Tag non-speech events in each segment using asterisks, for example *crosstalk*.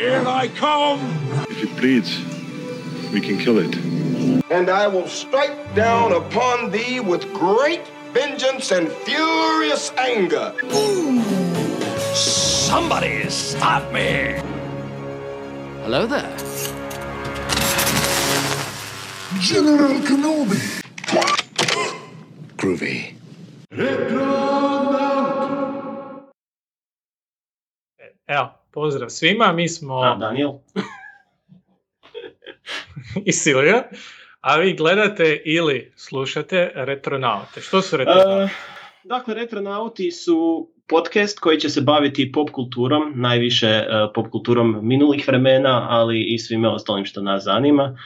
Here I come! If it bleeds, we can kill it. And I will strike down upon thee with great vengeance and furious anger. Somebody stop me! Hello there. General Kenobi. Groovy. Evo, pozdrav svima, mi smo A, Daniel? *laughs* iz Silvija, a vi gledate ili slušate Retronaute. Što su Retronauti? E, dakle, Retronauti su podcast koji će se baviti pop kulturom, najviše e, pop kulturom minulih vremena, ali i svime ostalim što nas zanima.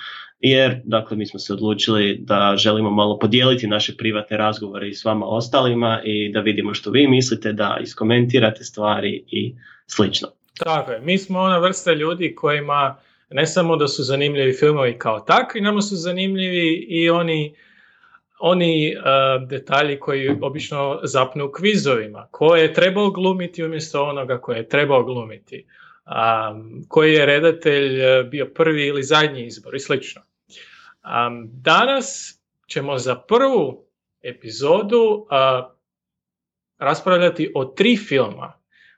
Jer, dakle, mi smo se odlučili da želimo malo podijeliti naše privatne razgovore i s vama ostalima i da vidimo što vi mislite, da iskomentirate stvari i slično. Tako je, mi smo ona vrsta ljudi kojima ne samo da su zanimljivi filmovi kao takvi, nama su zanimljivi i oni oni e, detalji koji obično zapnu u kvizovima. Ko je trebao glumiti umjesto onoga koje je trebao glumiti. A, koji je redatelj e, bio prvi ili zadnji izbor i slično. A, danas ćemo za prvu epizodu a, raspravljati o tri filma.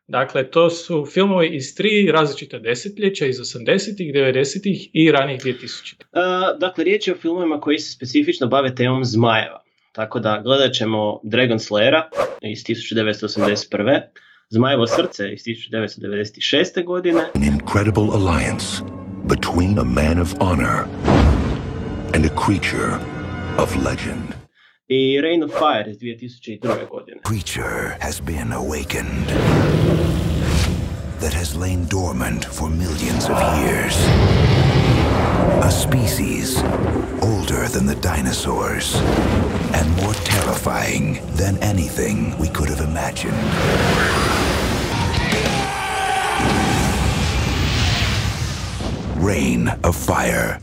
Dakle, to su filmovi iz tri različita desetljeća, iz 80-ih, 90-ih i ranih 2000 E, dakle, riječ je o filmovima koji se specifično bave temom zmajeva. Tako da gledat ćemo Dragon Slayera iz 1981. Zmajevo srce iz 1996. godine An incredible alliance between a man of honor and a creature of legend. I Rain of Fire iz 2002. godine. Creature has been awakened that has lain dormant for millions of years. A species older than the dinosaurs and more terrifying than anything we could have imagined. Rain of Fire.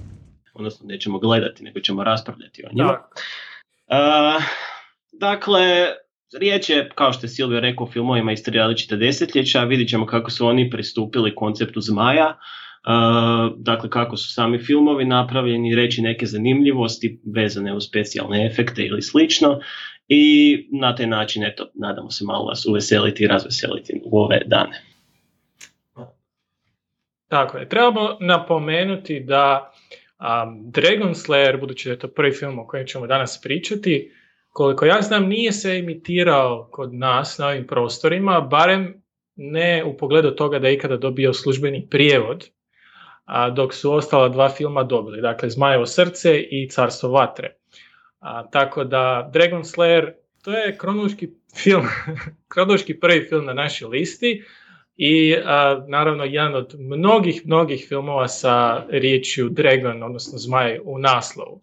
Odnosno, nećemo gledati, nego ćemo raspravljati o njima. Tako. Dakle, riječ je, kao što je Silvio rekao, filmovima iz tri desetljeća. Vidjet ćemo kako su oni pristupili konceptu zmaja. Uh, dakle, kako su sami filmovi napravljeni, reći neke zanimljivosti vezane uz specijalne efekte ili slično. I na taj način, eto, nadamo se malo vas uveseliti i razveseliti u ove dane. Tako je. Trebamo napomenuti da um, Dragon Slayer, budući da je to prvi film o kojem ćemo danas pričati, koliko ja znam nije se emitirao kod nas na ovim prostorima, barem ne u pogledu toga da je ikada dobio službeni prijevod, a, dok su ostala dva filma dobili, dakle Zmajevo srce i Carstvo vatre. A, tako da Dragon Slayer, to je kronološki film, *laughs* kronološki prvi film na našoj listi, i a, naravno jedan od mnogih, mnogih filmova sa riječju Dragon, odnosno Zmaj u naslovu.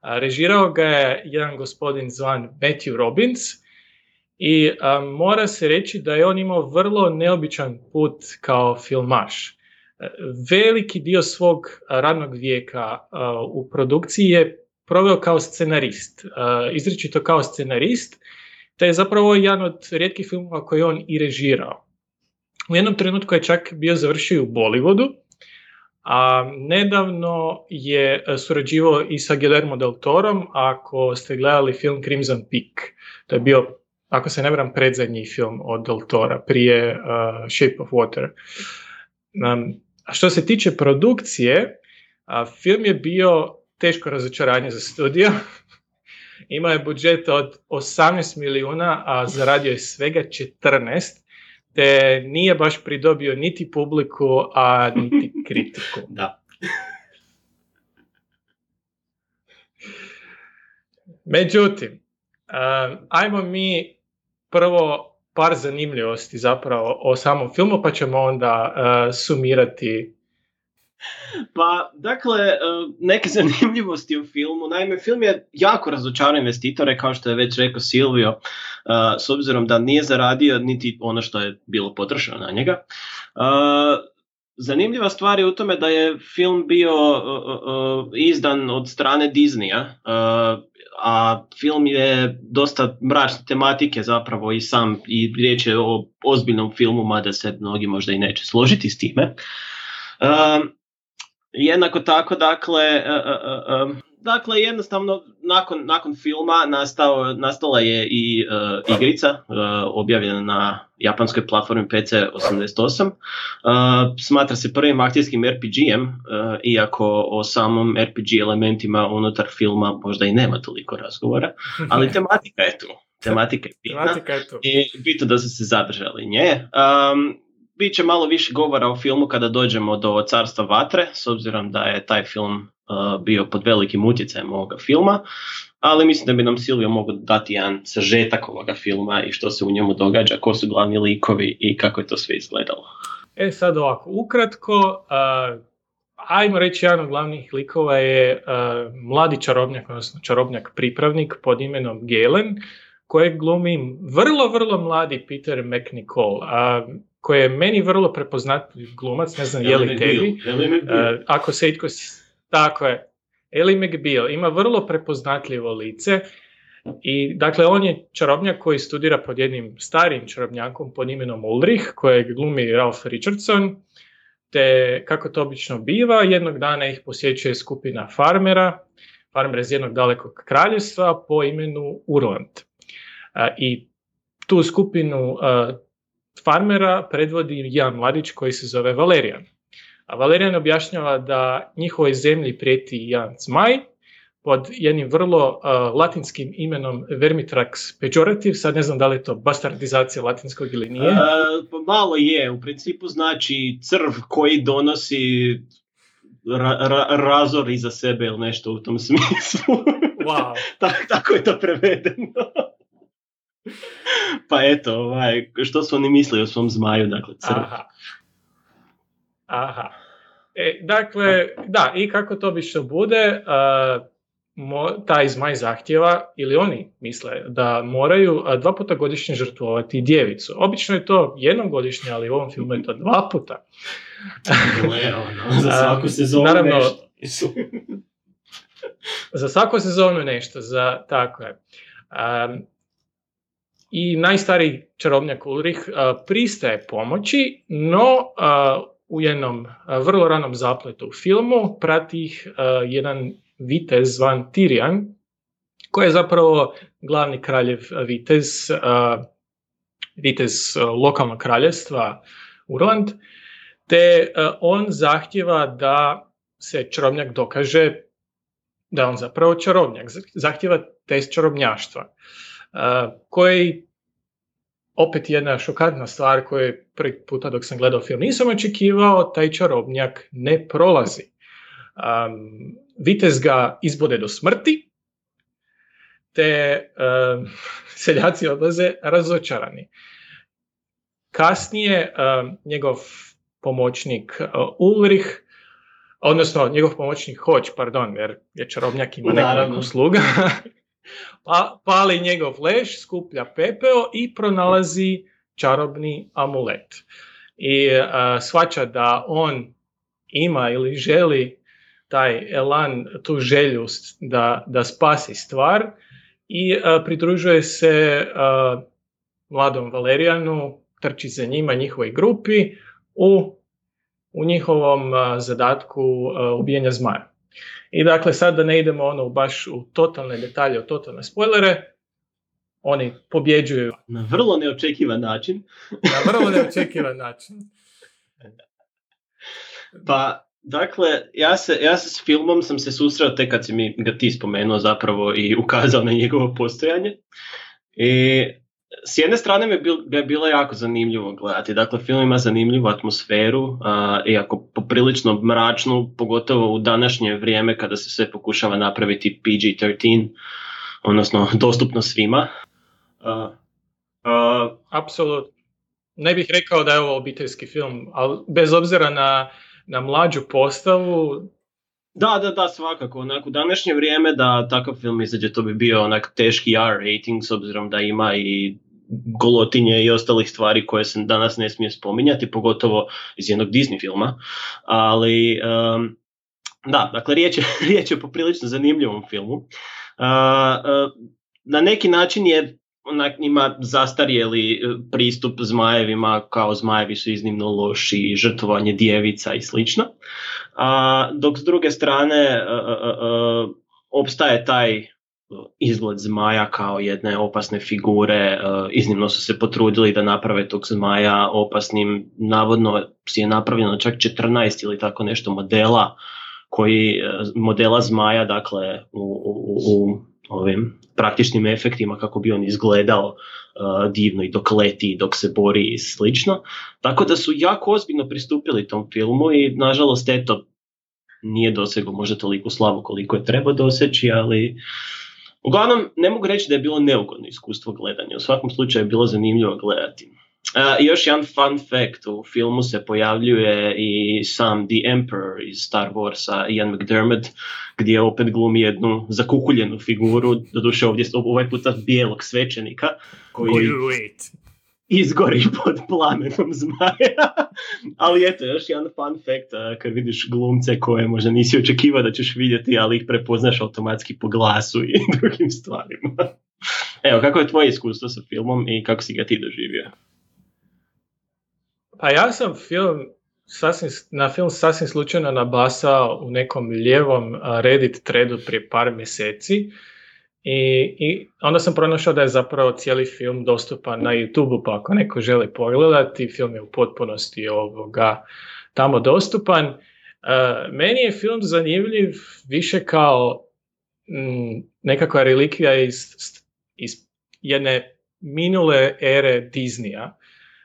A, režirao ga je jedan gospodin zvan Matthew Robbins i a, mora se reći da je on imao vrlo neobičan put kao filmaš. E, Veliki dio svog radnog vijeka u produkciji je proveo kao scenarist, izričito kao scenarist, te je zapravo jedan od rijetkih filmova koji je on i režirao. U jednom trenutku je čak bio završio u Bollywoodu, a nedavno je e, surađivao i sa Guillermo del Torom, ako ste gledali film Crimson Peak. To je bio, ako se ne varam, predzadnji film od del Tora, prije uh, Shape of Water. Um, a što se tiče produkcije, a, film je bio teško razočaranje za studio. *laughs* Imao je budžet od 18 milijuna, a zaradio je svega 14 te nije baš pridobio niti publiku, a niti *laughs* kritiku. Da. Međutim, um, ajmo mi prvo par zanimljivosti zapravo o samom filmu, pa ćemo onda uh, sumirati *laughs* Pa, dakle, e, neke *laughs* zanimljivosti u filmu. Naime, film je jako razočarao investitore, kao što je već rekao Silvio, e, s obzirom da nije zaradio niti ono što je bilo potrošeno na njega. E, Zanimljiva stvar je u tome da je film bio izdan od strane Disneya, a film je dosta mračne tematike zapravo i sam, i riječ je o ozbiljnom filmu, mada se mnogi možda i neće složiti s time. Um, jednako tako, dakle, uh, dakle jednostavno nakon, nakon filma nastao, nastala je i uh, igrica uh, objavljena na japanskoj platformi PC 88. Uh, smatra se prvim akcijskim RPG-em, uh, iako o samom RPG elementima unutar filma možda i nema toliko razgovora, *laughs* ali tematika je tu. Tematika je bitna Tematika je tu. i bitno da su se zadržali nje. Um, Biće malo više govora o filmu kada dođemo do Carstva vatre, s obzirom da je taj film uh, bio pod velikim utjecajem ovoga filma, ali mislim da bi nam Silvio mogao dati jedan sažetak ovoga filma i što se u njemu događa, ko su glavni likovi i kako je to sve izgledalo. E sad ovako, ukratko, uh, ajmo reći jedan od glavnih likova je uh, mladi čarobnjak, odnosno čarobnjak pripravnik pod imenom Galen, kojeg glumi vrlo, vrlo mladi Peter McNichol. A koji je meni vrlo prepoznatljiv glumac, ne znam je li tebi. Uh, ako se itko... Tako je. Ellie McBeal ima vrlo prepoznatljivo lice i dakle on je čarobnjak koji studira pod jednim starim čarobnjakom pod imenom Ulrich kojeg glumi Ralph Richardson te kako to obično biva jednog dana ih posjećuje skupina farmera farmera iz jednog dalekog kraljevstva po imenu Urland. Uh, I tu skupinu uh, farmera predvodi jedan mladić koji se zove Valerijan. A Valerijan objašnjava da njihovoj zemlji prijeti jedan zmaj pod jednim vrlo uh, latinskim imenom Vermitrax pejorativ, sad ne znam da li je to bastardizacija latinskog ili nije. A, pa malo je, u principu znači crv koji donosi ra, ra, razor iza sebe ili nešto u tom smislu. Wow. *laughs* tako je to prevedeno. Pa eto, ovaj, što su oni mislili o svom zmaju, dakle, crv. Aha. Aha. E, dakle, da, i kako to bi što bude, uh, mo, taj zmaj zahtjeva, ili oni misle, da moraju dva puta godišnje žrtvovati djevicu. Obično je to jednom godišnje, ali u ovom filmu je to dva puta. ono, za svaku sezonu Naravno, nešto. za svaku sezonu nešto, za, tako je. Um, i najstariji čarobnjak Ulrich uh, pristaje pomoći, no uh, u jednom uh, vrlo ranom zapletu u filmu prati ih jedan vitez zvan Tyrion, koji je zapravo glavni kraljev vitez, vitez lokalnog kraljevstva Urland, te on zahtjeva da se čarobnjak dokaže da je on zapravo čarobnjak, zahtjeva test čarobnjaštva koji opet jedna šokantna stvar koju prvi puta dok sam gledao film nisam očekivao, taj čarobnjak ne prolazi. Um, vitez ga izbode do smrti, te um, *laughs* seljaci odlaze razočarani. Kasnije um, njegov pomoćnik Ulrich, odnosno njegov pomoćnik Hoć, pardon, jer je čarobnjak ima nekoliko sluga, *laughs* pa, pali njegov leš, skuplja pepeo i pronalazi čarobni amulet. I uh, shvaća da on ima ili želi taj elan, tu želju da, da spasi stvar i uh, pridružuje se uh, mladom Valerijanu, trči za njima, njihovoj grupi u, u njihovom zadatku ubijenja zmaja. I dakle, sad da ne idemo ono baš u totalne detalje, u totalne spoilere, oni pobjeđuju. Na vrlo neočekivan način. Na vrlo neočekivan način. pa, dakle, ja se, ja se s filmom sam se susreo tek kad si mi ga ti spomenuo zapravo i ukazao na njegovo postojanje. I s jedne strane mi je bilo jako zanimljivo gledati. Dakle, film ima zanimljivu atmosferu, uh, iako poprilično mračnu, pogotovo u današnje vrijeme kada se sve pokušava napraviti PG-13, odnosno dostupno svima. Apsolutno. Ne bih rekao da je ovo obiteljski film, ali bez obzira na, na mlađu postavu, da, da, da, svakako. Onak, u današnje vrijeme da takav film izađe, to bi bio onak teški R rating s obzirom da ima i golotinje i ostalih stvari koje se danas ne smije spominjati, pogotovo iz jednog Disney filma. Ali, um, da, dakle, riječ je, *laughs* riječ je o poprilično zanimljivom filmu. Uh, uh, na neki način je onak ima zastarjeli e, pristup zmajevima, kao zmajevi su iznimno loši, žrtvovanje djevica i slično. A, dok s druge strane uh, opstaje taj izgled zmaja kao jedne opasne figure, iznimno su se potrudili da naprave tog zmaja opasnim, navodno si je napravljeno čak 14 ili tako nešto modela koji modela zmaja dakle u, u, u ovim praktičnim efektima kako bi on izgledao divno i dok leti, dok se bori i slično. Tako da su jako ozbiljno pristupili tom filmu i nažalost eto nije dosegao možda toliko slavu koliko je treba doseći, ali uglavnom ne mogu reći da je bilo neugodno iskustvo gledanja. U svakom slučaju je bilo zanimljivo gledati. Uh, još jedan fun fact, u filmu se pojavljuje i sam The Emperor iz Star Warsa, Ian McDermott, gdje opet glumi jednu zakukuljenu figuru, doduše ovdje ovaj puta bijelog svećenika, koji izgori pod plamenom zmaja. *laughs* ali eto, još jedan fun fact, uh, kad vidiš glumce koje možda nisi očekivao da ćeš vidjeti, ali ih prepoznaš automatski po glasu i *laughs* drugim stvarima. Evo, kako je tvoje iskustvo sa filmom i kako si ga ti doživio? Pa ja sam film sasvim, na film sasvim slučajno nabasao u nekom lijevom Reddit threadu prije par mjeseci i, i onda sam pronašao da je zapravo cijeli film dostupan na youtube pa ako neko želi pogledati, film je u potpunosti ovoga tamo dostupan. meni je film zanimljiv više kao m, nekakva relikvija iz, iz jedne minule ere Disneya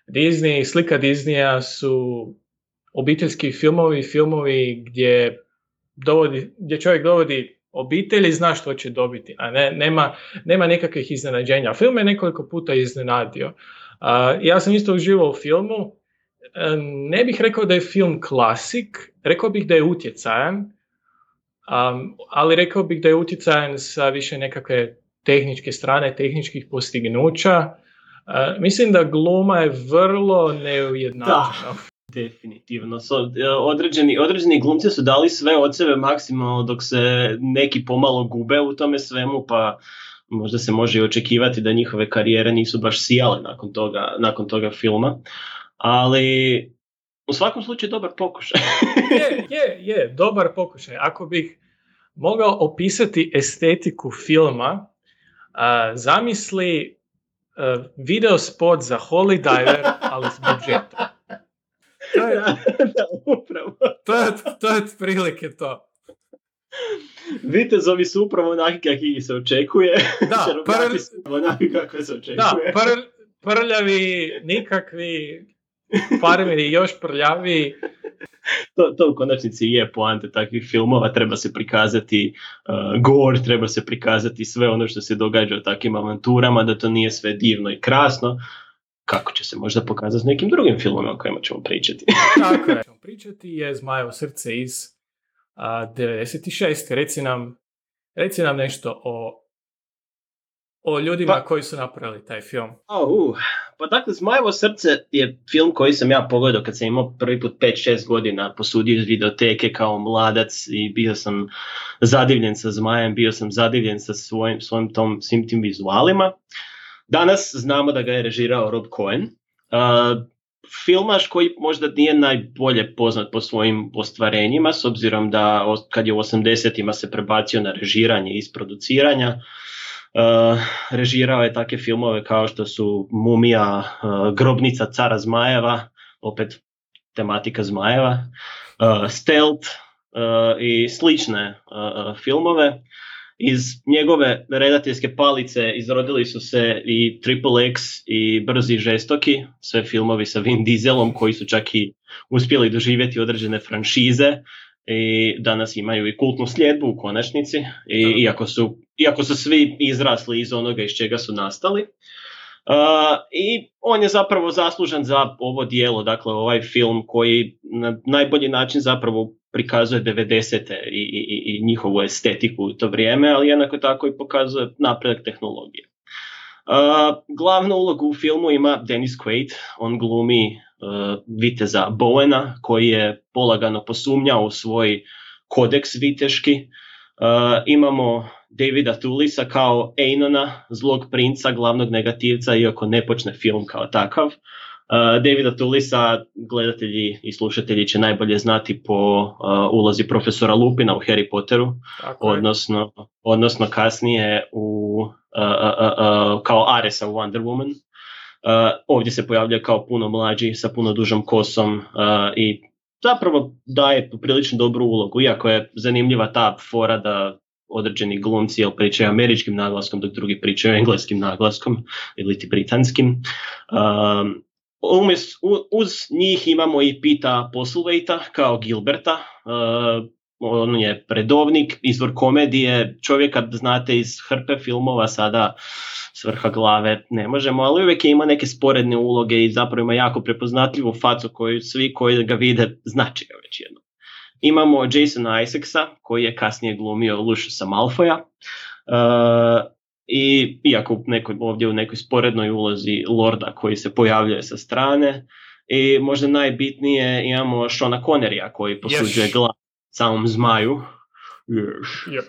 Disney, slika Disneya su obiteljski filmovi, filmovi gdje, dovodi, gdje čovjek dovodi obitelj i zna što će dobiti, a ne, nema, nema nekakvih iznenađenja. Film je nekoliko puta iznenadio. Uh, ja sam isto uživao u filmu. E, ne bih rekao da je film klasik, rekao bih da je utjecajan, um, ali rekao bih da je utjecajan sa više nekakve tehničke strane, tehničkih postignuća mislim da gluma je vrlo neujednačena. Definitivno. So, e, određeni, određeni glumci su dali sve od sebe maksimalno dok se neki pomalo gube u tome svemu, pa možda se može i očekivati da njihove karijere nisu baš sijale nakon toga, nakon toga filma. Ali u svakom slučaju dobar pokušaj. je, *laughs* je, je, dobar pokušaj. Ako bih mogao opisati estetiku filma, zamisli uh, video spot za Holy Diver, ali s budžetom. To je, da, upravo. To je, to je prilike to. Vitezovi su upravo onaki kakvi se očekuje. Da, *laughs* prl... su onaki kako se očekuje. Da, pr, *laughs* prljavi, nikakvi, farmeri još prljavi, *laughs* to, to u konačnici je poante takvih filmova, treba se prikazati uh, gore, treba se prikazati sve ono što se događa u takvim avanturama, da to nije sve divno i krasno, kako će se možda pokazati s nekim drugim filmom o kojima ćemo pričati. Tako *laughs* je. pričati je Zmajevo srce iz uh, 96. Reci nam, reci nam nešto o o ljudima pa, koji su napravili taj film. Oh, uh. Pa dakle, Zmajevo srce je film koji sam ja pogledao kad sam imao prvi put 5-6 godina posudio iz videoteke kao mladac i bio sam zadivljen sa Zmajem, bio sam zadivljen sa svojim, svojim tom, svim tim vizualima. Danas znamo da ga je režirao Rob Cohen. Uh, filmaš koji možda nije najbolje poznat po svojim ostvarenjima, s obzirom da kad je u 80-ima se prebacio na režiranje iz produciranja, Uh, režirao je takve filmove kao što su Mumija, uh, Grobnica cara Zmajeva, opet tematika Zmajeva, uh, Stealth i slične filmove. Iz njegove redateljske palice izrodili su se i Triple X i Brzi žestoki, sve filmovi sa Vin Dieselom koji su čak i uspjeli doživjeti određene franšize i danas imaju i kultnu sljedbu u konačnici, i, iako, su, iako su svi izrasli iz onoga iz čega su nastali. Uh, I on je zapravo zaslužan za ovo dijelo, dakle ovaj film koji na najbolji način zapravo prikazuje 90. I, i, i njihovu estetiku u to vrijeme, ali jednako tako i pokazuje napredak tehnologije. Uh, glavnu ulogu u filmu ima Dennis Quaid, on glumi uh, viteza Bowena koji je polagano posumnjao u svoj kodeks viteški. Uh, imamo Davida Tulisa kao Einona, zlog princa, glavnog negativca, iako ne počne film kao takav. Uh, Davida Tulisa gledatelji i slušatelji će najbolje znati po uh, ulozi profesora Lupina u Harry Potteru, Tako odnosno, odnosno kasnije u, uh, uh, uh, kao Aresa u Wonder Woman. Uh, ovdje se pojavlja kao puno mlađi, sa puno dužom kosom uh, i zapravo daje poprilično dobru ulogu, iako je zanimljiva ta fora da određeni glumci jel, pričaju američkim naglaskom, dok drugi pričaju engleskim naglaskom ili ti britanskim. Um, uz njih imamo i Pita Postlethwaita kao Gilberta, uh, on je predovnik, izvor komedije, čovjeka znate iz hrpe filmova, sada svrha glave ne možemo, ali uvijek je ima neke sporedne uloge i zapravo ima jako prepoznatljivu facu koju svi koji ga vide znači ga već jednom. Imamo Jasona Isaacsa koji je kasnije glumio Luciusa Malfoja uh, i iako u nekoj, ovdje u nekoj sporednoj ulozi Lorda koji se pojavljuje sa strane i možda najbitnije imamo Shona Connerya koji posuđuje Yes. glas samom zmaju Yes. Još.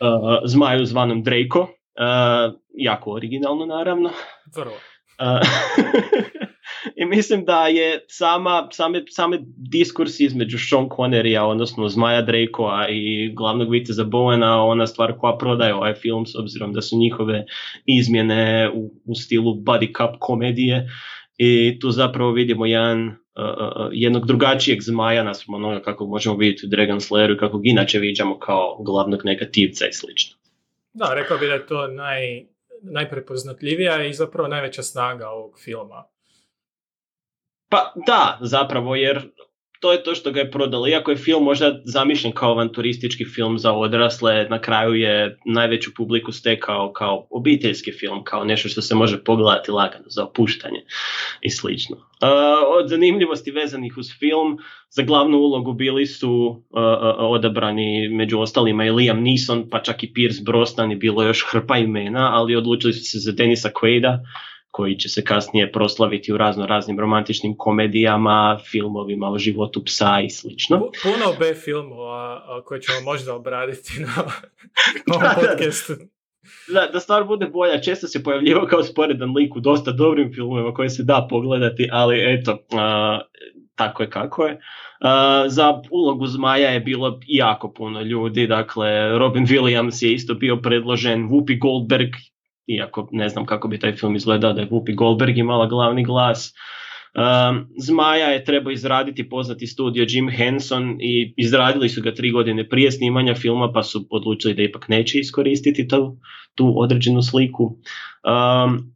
Uh, zmaju zvanom Draco uh, jako originalno naravno Vrlo. *laughs* *laughs* I mislim da je sama, same, same diskurs između Sean Connerya, odnosno Zmaja Dracoa i glavnog viteza Bowena, ona stvar koja prodaje ovaj film s obzirom da su njihove izmjene u, u stilu buddy cup komedije i tu zapravo vidimo jedan, uh, uh, jednog drugačijeg zmaja naspram onoga kako možemo vidjeti u Dragon Slayeru i kako inače viđamo kao glavnog negativca i slično. Da, rekao bih da je to naj, najprepoznatljivija i zapravo najveća snaga ovog filma. Pa da, zapravo, jer to je to što ga je prodalo. Iako je film možda zamišljen kao avanturistički film za odrasle, na kraju je najveću publiku stekao kao obiteljski film, kao nešto što se može pogledati lagano za opuštanje i slično. Uh, od zanimljivosti vezanih uz film, za glavnu ulogu bili su uh, odabrani među ostalima i Liam Neeson, pa čak i Pierce Brosnan i bilo još hrpa imena, ali odlučili su se za Denisa Quaida, koji će se kasnije proslaviti u razno raznim romantičnim komedijama, filmovima o životu psa i slično. Pu- Puno B filmova koje ćemo možda obraditi na *laughs* ovom Da, da, da. podcastu. Da, da stvar bude bolja, često se pojavljivao kao sporedan lik u dosta dobrim filmovima koje se da pogledati, ali eto, a, tako je kako je. A, za ulogu Zmaja je bilo jako puno ljudi, dakle Robin Williams je isto bio predložen, Whoopi Goldberg, iako ne znam kako bi taj film izgledao da je Whoopi Goldberg imala glavni glas. Um, Zmaja je trebao izraditi poznati studio Jim Henson i izradili su ga tri godine prije snimanja filma pa su odlučili da ipak neće iskoristiti tu, tu određenu sliku. Um,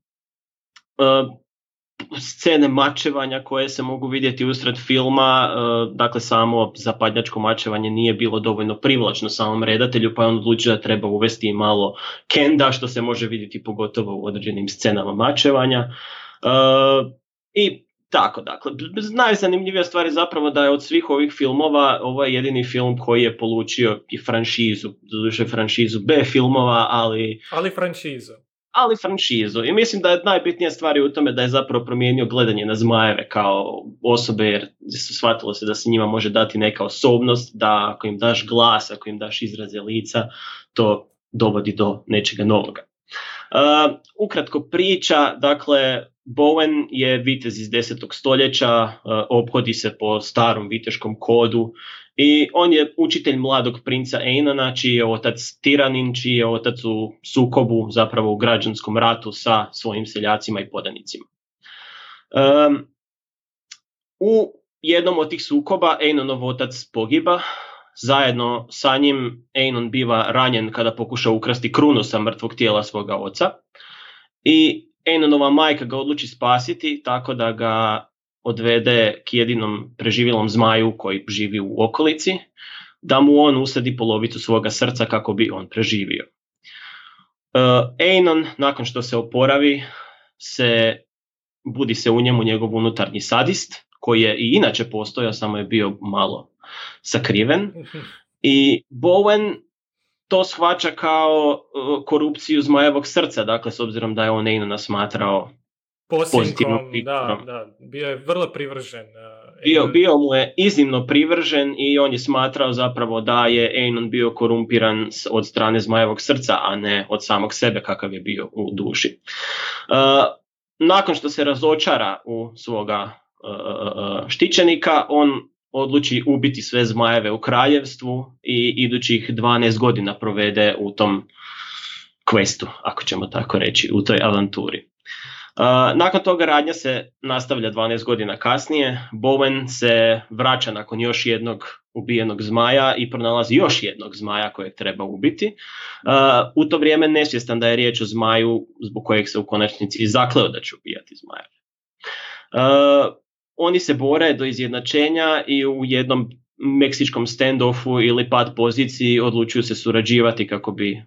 scene mačevanja koje se mogu vidjeti usred filma, uh, dakle samo zapadnjačko mačevanje nije bilo dovoljno privlačno samom redatelju, pa je on odlučio da treba uvesti i malo kenda, što se može vidjeti pogotovo u određenim scenama mačevanja. Uh, I tako, dakle, najzanimljivija stvar je zapravo da je od svih ovih filmova ovo je jedini film koji je polučio i franšizu, doduše franšizu B filmova, ali Ali franšizu. Ali franšizu. I mislim da je najbitnija stvar u tome da je zapravo promijenio gledanje na zmajeve kao osobe, jer su shvatilo se da se njima može dati neka osobnost, da ako im daš glas, ako im daš izraze lica, to dovodi do nečega novoga. Uh, ukratko priča, dakle, Bowen je vitez iz 10. stoljeća, uh, obhodi se po starom viteškom kodu i on je učitelj mladog princa Einona, čiji je otac tiranin, čiji je otac u sukobu, zapravo u građanskom ratu sa svojim seljacima i podanicima. Um, u jednom od tih sukoba Einonov otac pogiba, zajedno sa njim Einon biva ranjen kada pokuša ukrasti krunu sa mrtvog tijela svoga oca i Einonova majka ga odluči spasiti tako da ga odvede k jedinom preživjelom zmaju koji živi u okolici, da mu on usadi polovicu svoga srca kako bi on preživio. Uh, Einon, nakon što se oporavi, se budi se u njemu njegov unutarnji sadist, koji je i inače postojao, samo je bio malo sakriven. I Bowen to shvaća kao uh, korupciju zmajevog srca, dakle s obzirom da je on Einona smatrao Posinkom, da, da, bio je vrlo privržen uh, Bio, bio mu je iznimno privržen i on je smatrao zapravo da je Einon bio korumpiran od strane zmajevog srca, a ne od samog sebe kakav je bio u duši. Uh, nakon što se razočara u svoga uh, štićenika, on odluči ubiti sve zmajeve u kraljevstvu i idućih 12 godina provede u tom questu, ako ćemo tako reći, u toj avanturi. Nakon toga radnja se nastavlja 12 godina kasnije. Bowen se vraća nakon još jednog ubijenog zmaja i pronalazi još jednog zmaja kojeg treba ubiti. U to vrijeme nesvjestan da je riječ o zmaju zbog kojeg se u konačnici zakleo da će ubijati zmaja. Oni se bore do izjednačenja i u jednom meksičkom standoffu ili pad poziciji odlučuju se surađivati kako bi uh,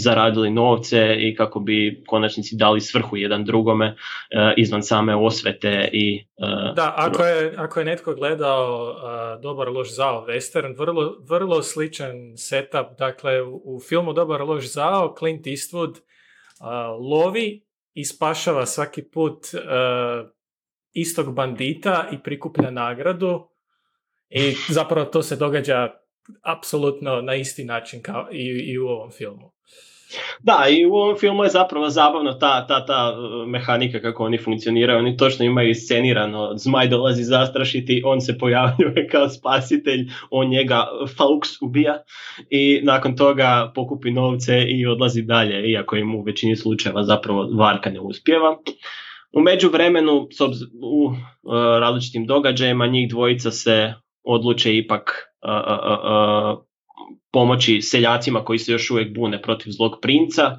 zaradili novce i kako bi konačnici dali svrhu jedan drugome uh, izvan same osvete i uh, da ako je, ako je netko gledao Dobar loš zao western vrlo, vrlo sličan setup dakle u, u filmu Dobar loš zao Clint Eastwood lovi i spašava svaki put istog bandita i prikuplja nagradu i zapravo to se događa apsolutno na isti način kao i, i u ovom filmu. Da, i u ovom filmu je zapravo zabavno ta, ta, ta uh, mehanika kako oni funkcioniraju. Oni točno imaju iscenirano, zmaj dolazi zastrašiti, on se pojavljuje kao spasitelj, on njega Faux ubija i nakon toga pokupi novce i odlazi dalje, iako im u većini slučajeva zapravo varka ne uspjeva. U međuvremenu, u uh, različitim događajima, njih dvojica se odluče ipak pomoći seljacima koji se još uvijek bune protiv zlog princa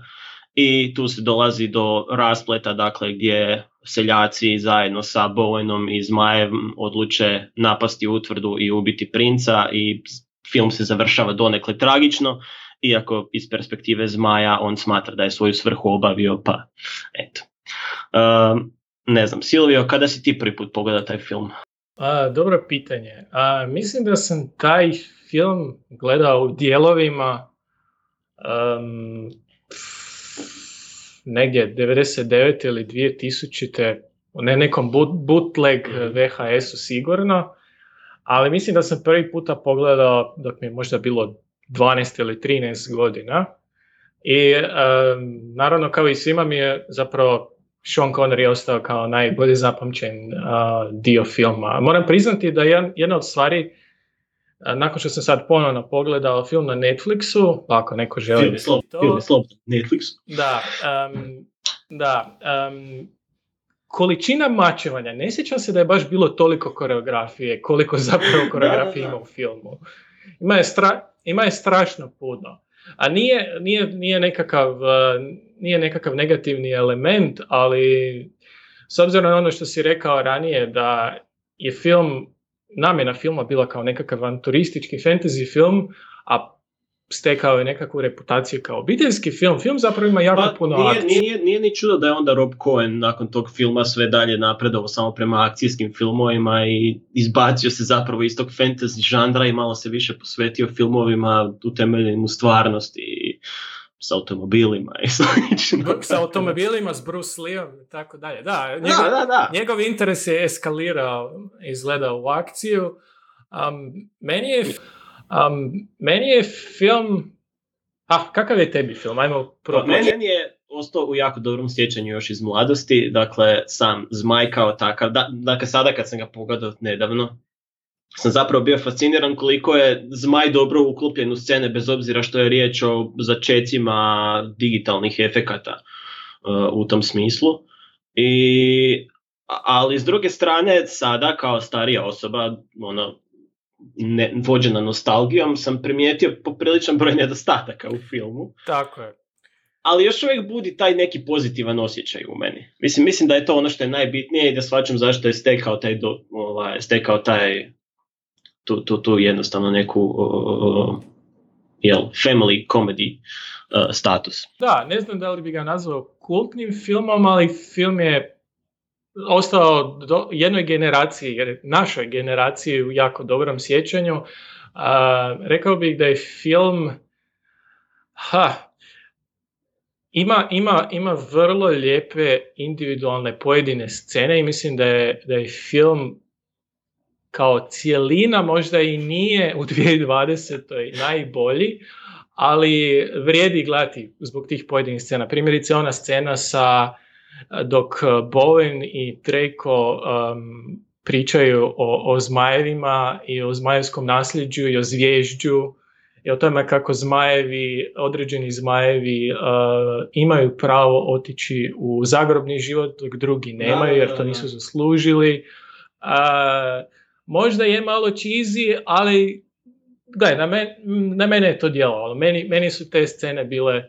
i tu se dolazi do raspleta dakle gdje seljaci zajedno sa Bowenom i Zmajem odluče napasti utvrdu i ubiti princa i film se završava donekle tragično iako iz perspektive Zmaja on smatra da je svoju svrhu obavio pa eto. ne znam, Silvio, kada si ti prvi put pogledao taj film? A, dobro pitanje. A, mislim da sam taj film gledao u dijelovima um, negdje 99. ili 2000. Ne nekom bootleg VHS-u sigurno, ali mislim da sam prvi puta pogledao dok mi je možda bilo 12 ili 13 godina. I um, naravno kao i svima mi je zapravo Sean Connery je ostao kao najbolje zapamćen dio filma. Moram priznati da je jedna od stvari, nakon što sam sad ponovno pogledao film na Netflixu, pa ako neko želi... Film je slobodno, Netflixu. Da, da. količina mačevanja, ne sjećam se da je baš bilo toliko koreografije, koliko zapravo *laughs* koreografije ima u filmu. Ima je, ima je strašno puno. A nije, nije, nije, nekakav, nije nekakav negativni element, ali s obzirom na ono što si rekao ranije da je film, namjena filma bila kao nekakav turistički fantasy film, a stekao je nekakvu reputaciju kao obiteljski film. Film zapravo ima jako pa, puno nije, Nije, nije ni čudo da je onda Rob Cohen nakon tog filma sve dalje napredovao samo prema akcijskim filmovima i izbacio se zapravo iz tog fantasy žanra i malo se više posvetio filmovima utemeljenim u stvarnosti s automobilima i *laughs* S automobilima, s Bruce Leeom i tako dalje. Da, njegov, da, da, njegov interes je eskalirao, izgleda u akciju. Um, meni je Um, meni je film... Ah, kakav je tebi film? Ajmo prvo. Meni je ostao u jako dobrom sjećanju još iz mladosti, dakle sam Zmaj kao takav, da, dakle sada kad sam ga pogledao nedavno, sam zapravo bio fasciniran koliko je Zmaj dobro uklopljen u scene bez obzira što je riječ o začecima digitalnih efekata uh, u tom smislu. I, ali s druge strane sada kao starija osoba, ono, ne, vođena nostalgijom, sam primijetio popriličan broj nedostataka u filmu. Tako je. Ali još uvijek budi taj neki pozitivan osjećaj u meni. Mislim, mislim da je to ono što je najbitnije i da shvaćam zašto je stekao taj, do, ovaj, stekao taj tu, tu, tu jednostavno neku uh, jel, family comedy uh, status. Da, ne znam da li bi ga nazvao kultnim filmom, ali film je ostao do jednoj generaciji, našoj generaciji u jako dobrom sjećanju. A, rekao bih da je film ha, ima, ima, ima vrlo lijepe individualne pojedine scene i mislim da je, da je film kao cijelina možda i nije u *laughs* 2020. najbolji, ali vrijedi gledati zbog tih pojedinih scena. Primjerice ona scena sa dok Bowen i Draco um, pričaju o, o zmajevima i o zmajevskom nasljeđu i o zvježđu i o tome kako zmajevi, određeni zmajevi uh, imaju pravo otići u zagrobni život dok drugi nemaju jer to nisu zaslužili. Uh, možda je malo cheesy, ali gledaj, na, men, na mene je to djelovalo. Meni, meni su te scene bile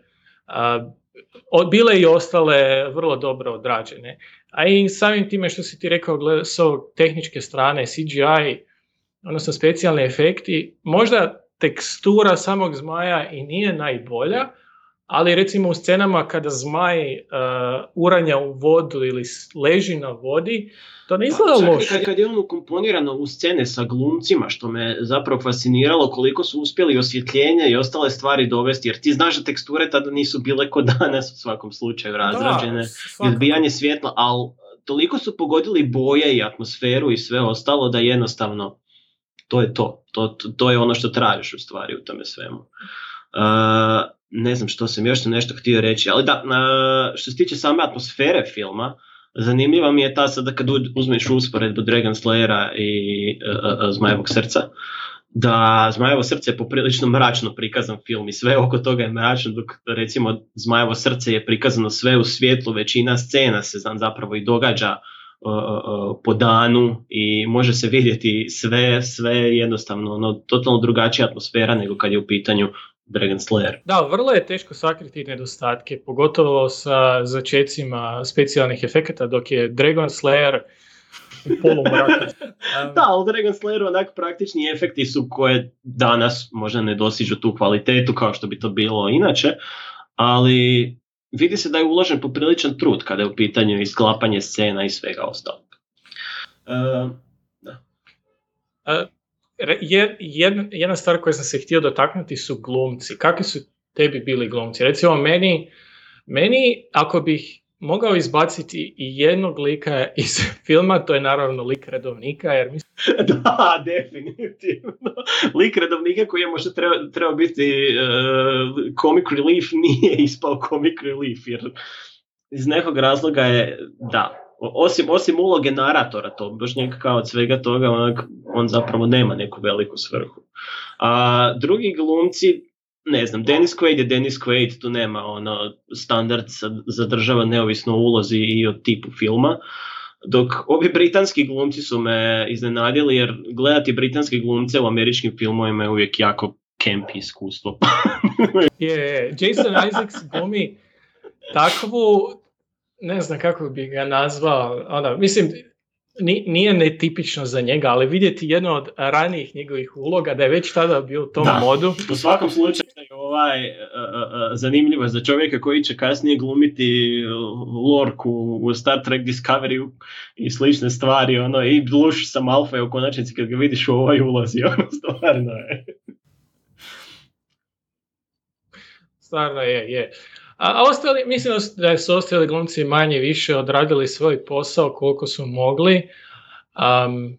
uh, bile i ostale vrlo dobro odrađene. A i samim time što si ti rekao gled, s ovog tehničke strane, CGI, odnosno specijalni efekti, možda tekstura samog zmaja i nije najbolja, ali recimo u scenama kada zmaj uh, uranja u vodu ili leži na vodi, to ne izgleda pa, loše. Kad, kad je ono ukomponirano u scene sa glumcima, što me zapravo fasciniralo koliko su uspjeli osvjetljenje i ostale stvari dovesti, jer ti znaš da teksture tada nisu bile kod danas u svakom slučaju razrađene, i odbijanje svjetla, ali toliko su pogodili boje i atmosferu i sve ostalo da jednostavno to je to. To, to je ono što tražiš u stvari u tome svemu. Uh, ne znam što sam, još nešto htio reći, ali da, uh, što se tiče same atmosfere filma, zanimljiva mi je ta sada kad uzmeš usporedbu Dragon Slayera i uh, Zmajevog srca, da Zmajevo srce je poprilično mračno prikazan film i sve oko toga je mračno, dok recimo Zmajevo srce je prikazano sve u svjetlu, većina scena se znam zapravo i događa po danu i može se vidjeti sve, sve jednostavno, ono, totalno drugačija atmosfera nego kad je u pitanju Dragon Slayer. Da, vrlo je teško sakriti nedostatke, pogotovo sa začecima specijalnih efekata, dok je Dragon Slayer *laughs* da, ali Dragon Slayer onak praktični efekti su koje danas možda ne dosižu tu kvalitetu kao što bi to bilo inače, ali vidi se da je uložen popriličan trud kada je u pitanju isklapanje scena i svega ostalog. Uh, da. Uh, jedna, jedna stvar koju sam se htio dotaknuti su glumci. Kakvi su tebi bili glumci? Recimo meni, meni ako bih mogao izbaciti i jednog lika iz *laughs* filma, to je naravno lik redovnika, jer mislim... *laughs* da, definitivno. Lik redovnika koji je možda trebao, treba biti uh, comic relief, *laughs* nije ispao comic relief, jer iz nekog razloga je, da, osim, osim uloge naratora, to baš kao od svega toga, onak, on zapravo nema neku veliku svrhu. A drugi glumci, ne znam, Dennis Quaid je Dennis Quaid, tu nema ono standard zadržava neovisno ulozi i o tipu filma. Dok ovi britanski glumci su me iznenadili jer gledati britanske glumce u američkim filmovima je uvijek jako kempi iskustvo. *laughs* je, Jason Isaacs glumi takvu, ne znam kako bi ga nazvao, ona, mislim, nije netipično za njega, ali vidjeti jedno od ranijih njegovih uloga da je već tada bio u tom da. modu. U svakom slučaju ovaj, uh, uh, zanimljivo za čovjeka koji će kasnije glumiti Lorku u Star Trek Discovery i slične stvari, ono, i Luš sa Malfa u konačnici kad ga vidiš u ovoj ulozi, *laughs* ono, stvarno je. Stvarno je, je. A ostali, mislim da su ostali glumci manje više odradili svoj posao koliko su mogli. Um,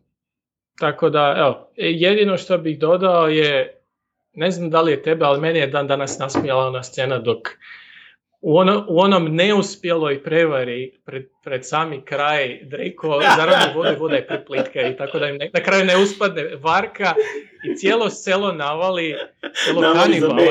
tako da, evo, jedino što bih dodao je, ne znam da li je tebe, ali meni je dan danas nasmijala ona scena dok u, ono, u onom neuspjeloj prevari pred, pred sami kraj Dreko zaradi vode, voda je preplitka i tako da im ne, na kraju ne uspadne varka i cijelo selo navali selo kanibala.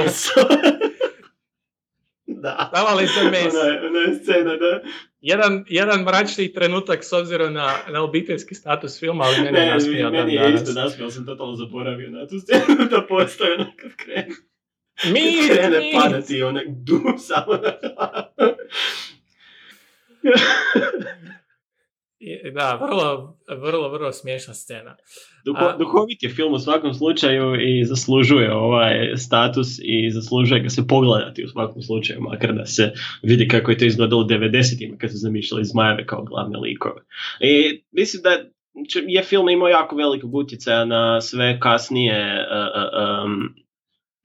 Da. Davali se mes. Ona, ona je scena, da. Jedan, jedan mračni trenutak s obzirom na, na obiteljski status filma, ali mene ne, nasmijao dan meni je isto nasmijao, sam totalno zaboravio na tu scenu da postoje ono kad krene. Mi, kad krene mi. padati onak du samo na *laughs* Da, vrlo, vrlo, vrlo smiješna scena. Duho, A, duhovit je film u svakom slučaju i zaslužuje ovaj status i zaslužuje ga se pogledati u svakom slučaju, makar da se vidi kako je to izgledalo u 90-ima kad su zamišljali Zmajeve kao glavne likove. I mislim da je film imao jako velikog utjecaja na sve kasnije uh, um,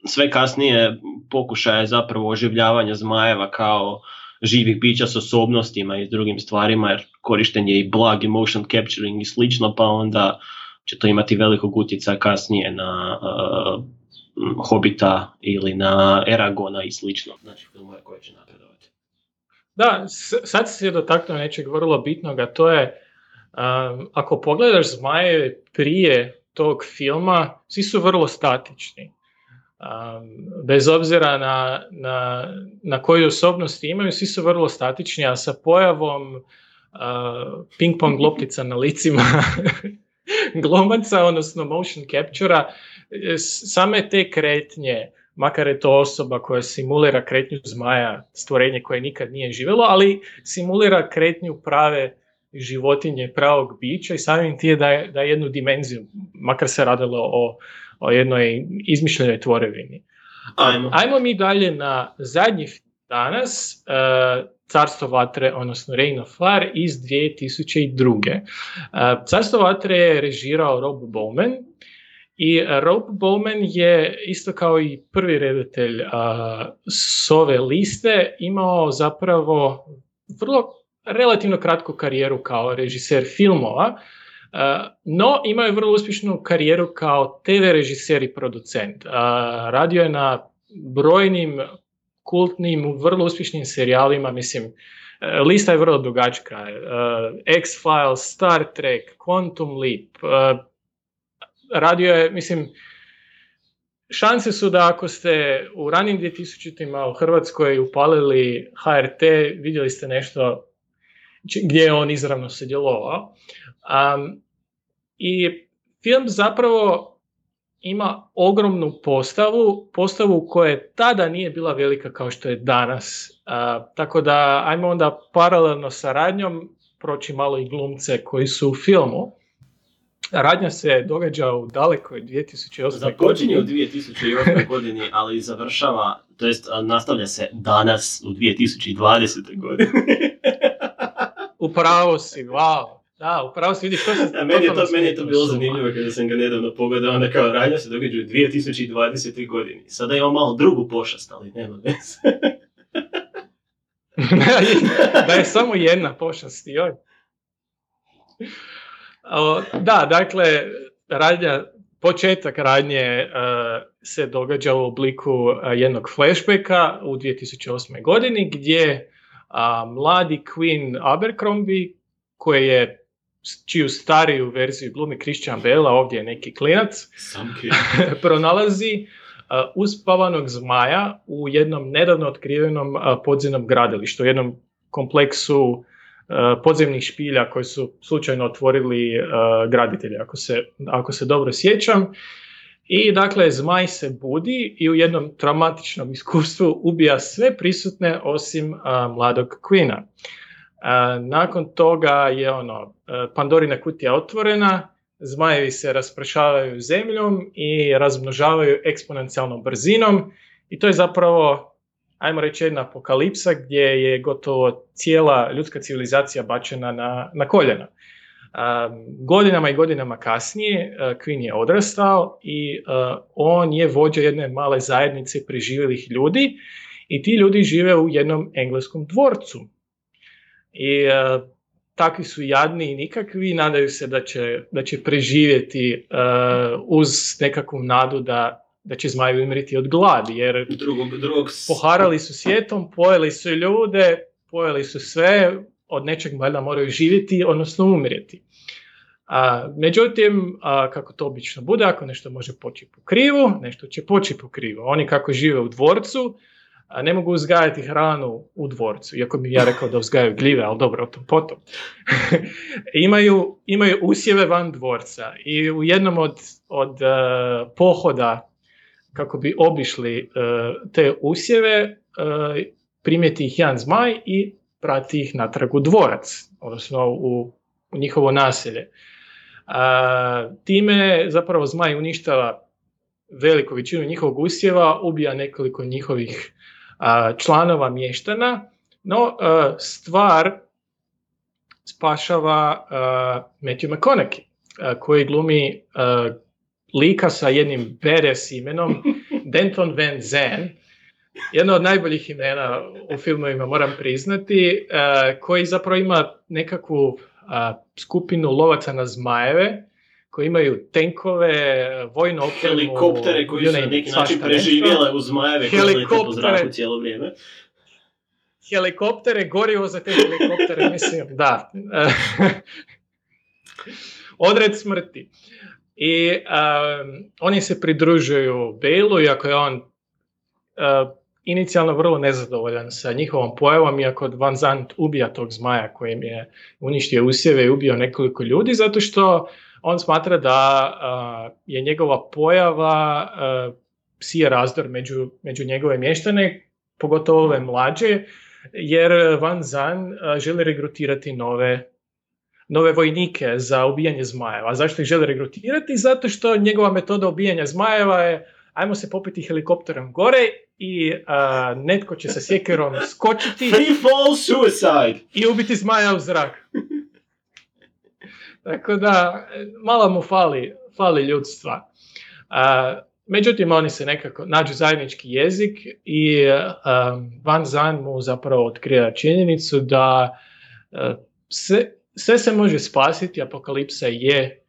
sve kasnije pokušaje zapravo oživljavanja Zmajeva kao živih bića s osobnostima i s drugim stvarima, jer korišten je i blagi motion capturing i slično, pa onda će to imati velikog utjecaja kasnije na uh, Hobita ili na Eragona i slično, znači filmove koje će napredovati. Da, sad si se dotaknuo nečeg vrlo bitnog, a to je um, ako pogledaš zmaje prije tog filma, svi su vrlo statični. Um, bez obzira na, na, na koju osobnost imaju, svi su vrlo statični, a sa pojavom uh, ping-pong *laughs* loptica na licima *laughs* glumaca, odnosno motion capture same te kretnje, makar je to osoba koja simulira kretnju zmaja, stvorenje koje nikad nije živjelo, ali simulira kretnju prave životinje, pravog bića i samim ti je da, da jednu dimenziju, makar se radilo o, o jednoj izmišljenoj tvorevini. Ajmo. Ajmo mi dalje na zadnji danas, uh, Carstvo vatre, odnosno Reign of Fire iz 2002. Uh, Carstvo vatre je režirao Rob Bowman i Rob Bowman je isto kao i prvi redatelj uh, s ove liste imao zapravo vrlo relativno kratku karijeru kao režiser filmova, uh, no imao je vrlo uspješnu karijeru kao TV režiser i producent. Uh, radio je na brojnim kultnim, vrlo uspješnim serijalima, mislim, uh, lista je vrlo dugačka. X-Files, Star Trek, Quantum Leap, radio je, mislim, šanse su da ako ste u ranim 2000-ima u Hrvatskoj upalili HRT, vidjeli ste nešto gdje je on izravno sudjelovao. Um, I film zapravo ima ogromnu postavu, postavu koja tada nije bila velika kao što je danas. Uh, tako da ajmo onda paralelno sa radnjom proći malo i glumce koji su u filmu. Radnja se događa u dalekoj 2008. godini. Započinje u 2008. *laughs* godini, ali završava, to jest nastavlja se danas u 2020. godini. *laughs* upravo si, wow. Da, upravo si vidiš što se... *laughs* Da, meni, je to, meni je to bilo zanimljivo kada sam ga nedavno pogledao, onda kao radnja se događa u 2020. godini. Sada ima malo drugu pošast, ali nema veze. *laughs* da je samo jedna pošast, joj. Da, dakle, radnja, početak radnje uh, se događa u obliku uh, jednog flashbacka u 2008. godini gdje uh, mladi Queen Abercrombie koji je čiju stariju verziju glumi Christian Bale, ovdje je neki klinac, *laughs* pronalazi uh, uspavanog zmaja u jednom nedavno otkrivenom uh, podzemnom gradilištu, jednom kompleksu Eh, podzemnih špilja koji su slučajno otvorili graditelji, ako se, ako se dobro sjećam. I dakle, zmaj se budi i u jednom traumatičnom iskustvu ubija sve prisutne osim uh, mladog Queena. Uh, nakon toga je ono, uh, Pandorina kutija otvorena, zmajevi se raspršavaju zemljom i razmnožavaju eksponencijalnom brzinom i to je zapravo ajmo reći jedna apokalipsa gdje je gotovo cijela ljudska civilizacija bačena na, na koljena. Um, godinama i godinama kasnije uh, Queen je odrastao i uh, on je vođa jedne male zajednice preživjelih ljudi i ti ljudi žive u jednom engleskom dvorcu. I uh, takvi su jadni i nikakvi, nadaju se da će, da će preživjeti uz nekakvu nadu da da će zmajevi umriti od gladi, jer drugog, drugog... poharali su svijetom, pojeli su ljude, pojeli su sve, od nečeg valjda moraju živjeti, odnosno umrijeti. A, međutim, a, kako to obično bude, ako nešto može poći po krivu, nešto će poći po krivu. Oni kako žive u dvorcu, a ne mogu uzgajati hranu u dvorcu, iako bi ja rekao da uzgajaju gljive, ali dobro, o tom potom. *laughs* imaju, imaju usjeve van dvorca i u jednom od, od uh, pohoda kako bi obišli e, te usjeve, e, primjeti ih jedan zmaj i prati ih natrag u dvorac, odnosno u, u njihovo naselje. A, time zapravo zmaj uništava veliku većinu njihovog usjeva, ubija nekoliko njihovih a, članova mještana, no a, stvar spašava Matthew McConaughey, koji glumi lika sa jednim beres imenom, *laughs* Denton Van Zandt, jedno od najboljih imena u filmovima moram priznati, uh, koji zapravo ima nekakvu uh, skupinu lovaca na zmajeve, koji imaju tenkove, vojnu opremu, Helikoptere koji su na neki način preživjele uz zmajeve koji lete po zraku cijelo vrijeme. helikoptere, gorivo za te helikoptere, *laughs* mislim, da. *laughs* Odred smrti. I um, oni se pridružuju Bailu, iako je on uh, inicijalno vrlo nezadovoljan sa njihovom pojavom, iako Van Zandt ubija tog zmaja kojim je uništio usjeve i ubio nekoliko ljudi, zato što on smatra da uh, je njegova pojava uh, sije razdor među, među njegove mještane, pogotovo ove mlađe, jer Van Zan a, želi regrutirati nove, nove vojnike za ubijanje zmajeva. Zašto ih želi regrutirati? Zato što njegova metoda ubijanja zmajeva je ajmo se popiti helikopterom gore i a, netko će sa sjekerom skočiti *laughs* Free fall suicide! i ubiti zmaja u zrak. Tako da, malo mu fali, fali ljudstva. A, međutim, oni se nekako nađu zajednički jezik i a, Van Zan mu zapravo otkrija činjenicu da se, sve se može spasiti, apokalipsa je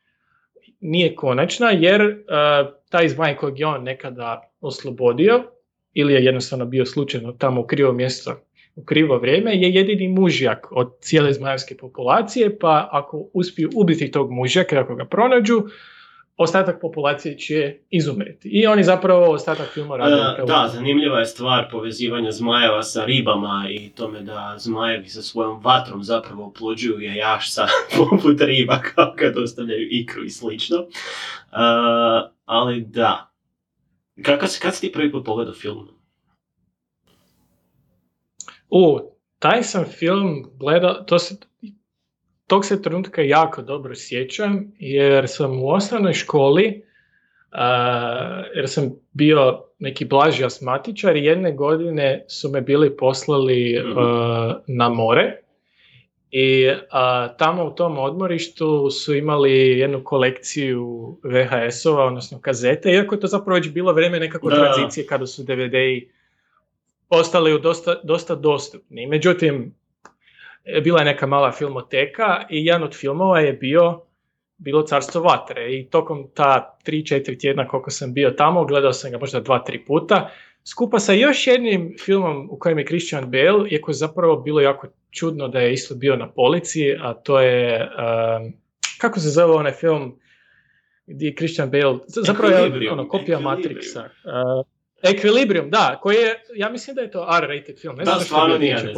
nije konačna, jer a, taj zmaj kojeg je on nekada oslobodio, ili je jednostavno bio slučajno tamo u krivo mjesto u krivo vrijeme je jedini mužjak od cijele zmajevske populacije, pa ako uspiju ubiti tog mužjaka, ako ga pronađu, ostatak populacije će izumreti. I oni zapravo ostatak filma rade E, da, zanimljiva je stvar povezivanja zmajeva sa ribama i tome da zmajevi sa svojom vatrom zapravo oplođuju jajašca *laughs* poput riba kao kad ostavljaju ikru i slično. E, ali da. Kako si, kad si ti prvi put pogledao film? U, taj sam film gledao, to se, tog se trenutka jako dobro sjećam, jer sam u osnovnoj školi, a, jer sam bio neki blaži asmatičar i jedne godine su me bili poslali a, na more i a, tamo u tom odmorištu su imali jednu kolekciju VHS-ova, odnosno kazete, iako je to zapravo već bilo vrijeme nekako Da. tranzicije kada su DVD-i postali dosta, dosta dostupni. Međutim, bila je neka mala filmoteka i jedan od filmova je bio bilo Carstvo vatre i tokom ta 3-4 tjedna koliko sam bio tamo, gledao sam ga možda 2-3 puta, skupa sa još jednim filmom u kojem je Christian Bale, iako je zapravo bilo jako čudno da je isto bio na polici, a to je, um, kako se zove onaj film gdje je Christian Bale, zapravo je ono, kopija. Matrixa. Uh, Equilibrium, da, koji je, ja mislim da je to R-rated film. Ne Da, stvarno nije, ne znam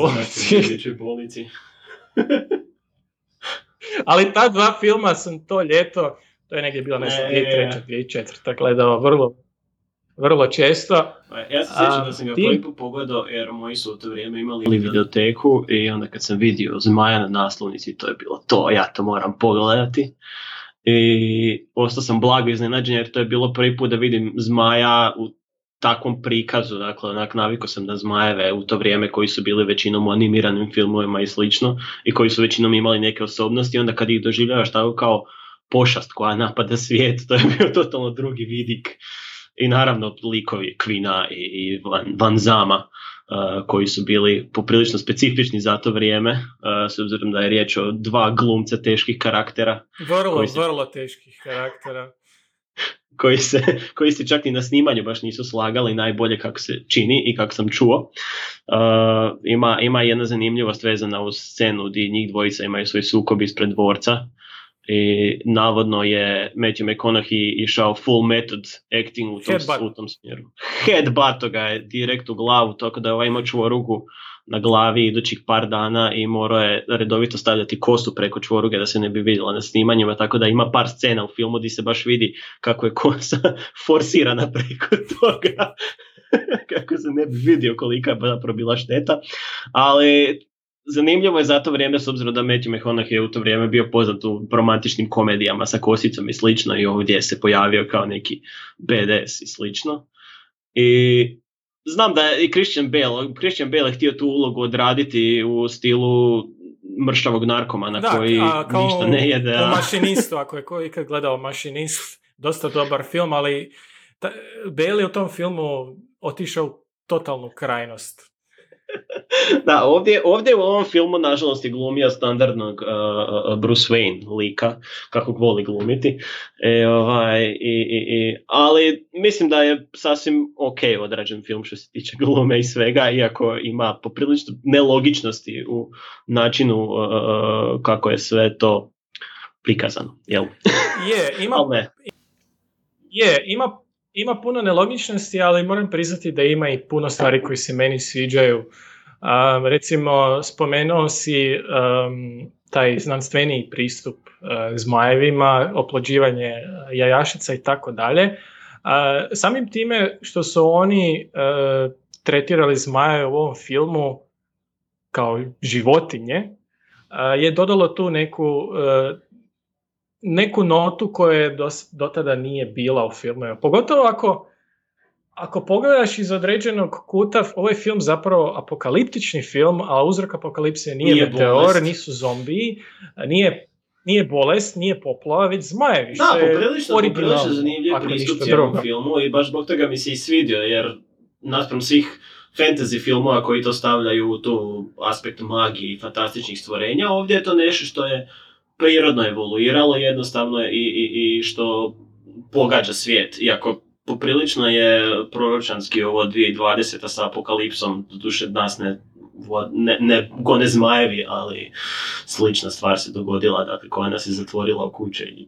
bolnici. *laughs* Ali ta dva filma sam to ljeto, to je negdje bilo, ne znam, Ne. 2003. 2004. gledao vrlo, vrlo često. Pa, Ja se sjećam da sam ga prvi put pogledao jer moji su u to vrijeme imali videoteku i onda kad sam vidio Zmaja na naslovnici to je bilo to, ja to moram pogledati. I ostao sam blago iznenađen jer to je bilo prvi put da vidim Zmaja u takvom prikazu, dakle onak navikao sam na Zmajeve u to vrijeme koji su bili većinom u animiranim filmovima i slično i koji su većinom imali neke osobnosti onda kad ih doživljavaš tako kao pošast koja napada svijet, to je bio totalno drugi vidik i naravno likovi Kvina i, i Van, Van Zama uh, koji su bili poprilično specifični za to vrijeme, uh, s obzirom da je riječ o dva glumca teških karaktera Vrlo, se- vrlo teških karaktera. *laughs* koji se, koji se čak i na snimanju baš nisu slagali najbolje kako se čini i kako sam čuo. Uh, ima, ima jedna zanimljivost vezana uz scenu gdje njih dvojica imaju svoj sukob ispred dvorca i navodno je Matthew McConaughey išao full method acting u tom, Headbutt. u tom smjeru. Headbutt ga je direkt u glavu, tako da je ovaj imao čvorugu na glavi idućih par dana i morao je redovito stavljati kosu preko čvoruge da se ne bi vidjela na snimanjima, tako da ima par scena u filmu gdje se baš vidi kako je kosa *laughs* forsirana preko *laughs* toga, *laughs* kako se ne bi vidio kolika je zapravo bila šteta, ali zanimljivo je za to vrijeme s obzirom da Matthew McConaughey je u to vrijeme bio poznat u romantičnim komedijama sa kosicom i slično i ovdje se pojavio kao neki BDS i slično. I znam da je i Christian Bale, Christian Bale je htio tu ulogu odraditi u stilu mršavog narkomana koji a, kao ništa ne jede. U a- Mašinistu, ako je ko ikad gledao Mašinist, dosta dobar film, ali ta, Bale je u tom filmu otišao u totalnu krajnost. *laughs* da, ovdje, ovdje u ovom filmu nažalost je glumio standardnog uh, uh, Bruce Wayne lika, kako voli glumiti. E, ovaj, i, i, i, ali mislim da je sasvim ok odrađen film što se tiče glume i svega, iako ima poprilično nelogičnosti u načinu uh, uh, kako je sve to prikazano. Jel? Je, ima, *laughs* je, ima, ima puno nelogičnosti, ali moram priznati da ima i puno stvari koji se meni sviđaju. Um, recimo, spomenuo si um, taj znanstveni pristup uh, zmajevima, oplođivanje uh, jajašica i tako dalje. Samim time što su oni uh, tretirali zmaje u ovom filmu kao životinje, uh, je dodalo tu neku neku notu koja je dos, do tada nije bila u filmu. Pogotovo ako, ako pogledaš iz određenog kuta, ovaj film zapravo apokaliptični film, a uzrok apokalipse nije, Nije meteor, bolest. nisu zombiji, nije, nije bolest, nije poplava, već zmajevi. Da, poprilično, poprilično zanimljiv pristup cijelom filmu i baš zbog toga mi se i svidio, jer naspram svih fantasy filmova koji to stavljaju u tu aspekt magije i fantastičnih stvorenja, ovdje je to nešto što je prirodno evoluiralo jednostavno i, i, i što pogađa svijet, iako poprilično je proročanski ovo 2020. sa apokalipsom, doduše nas ne, ne, ne gone zmajevi, ali slična stvar se dogodila, dakle koja nas je zatvorila u kuće i